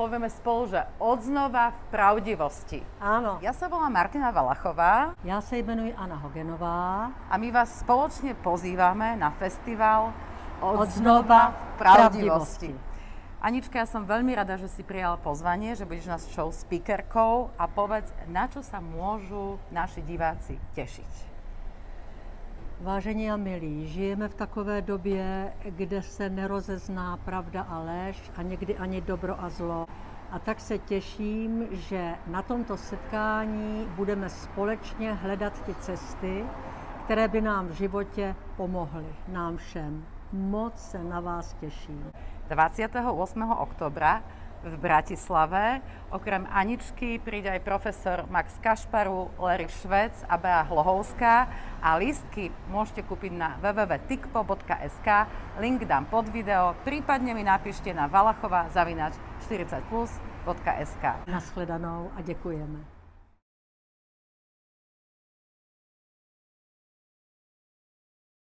povieme spolu, že odznova v pravdivosti. Áno. Ja sa volám Martina Valachová Já se jmenuji Anna Hogenová. a my vás spoločne pozývame na festival Odznova Odznova v pravdivosti. pravdivosti. Anička, ja som veľmi rada, že si prijala pozvanie, že budeš nás show speakerkou a povedz, na čo sa môžu naši diváci tešiť. Vážení a milí, žijeme v takové době, kde se nerozezná pravda a lež a někdy ani dobro a zlo. A tak se těším, že na tomto setkání budeme společně hledat ty cesty, které by nám v životě pomohly, nám všem. Moc se na vás těším. 28. oktobra v Bratislave. Okrem Aničky príde aj profesor Max Kašparu, Larry Švec a Bea Hlohovská a lístky môžete kúpiť na www.tikpo.sk, link dám pod video, prípadne mi napíšte na valachová zavinač 40plus.sk. Naschledanou a děkujeme.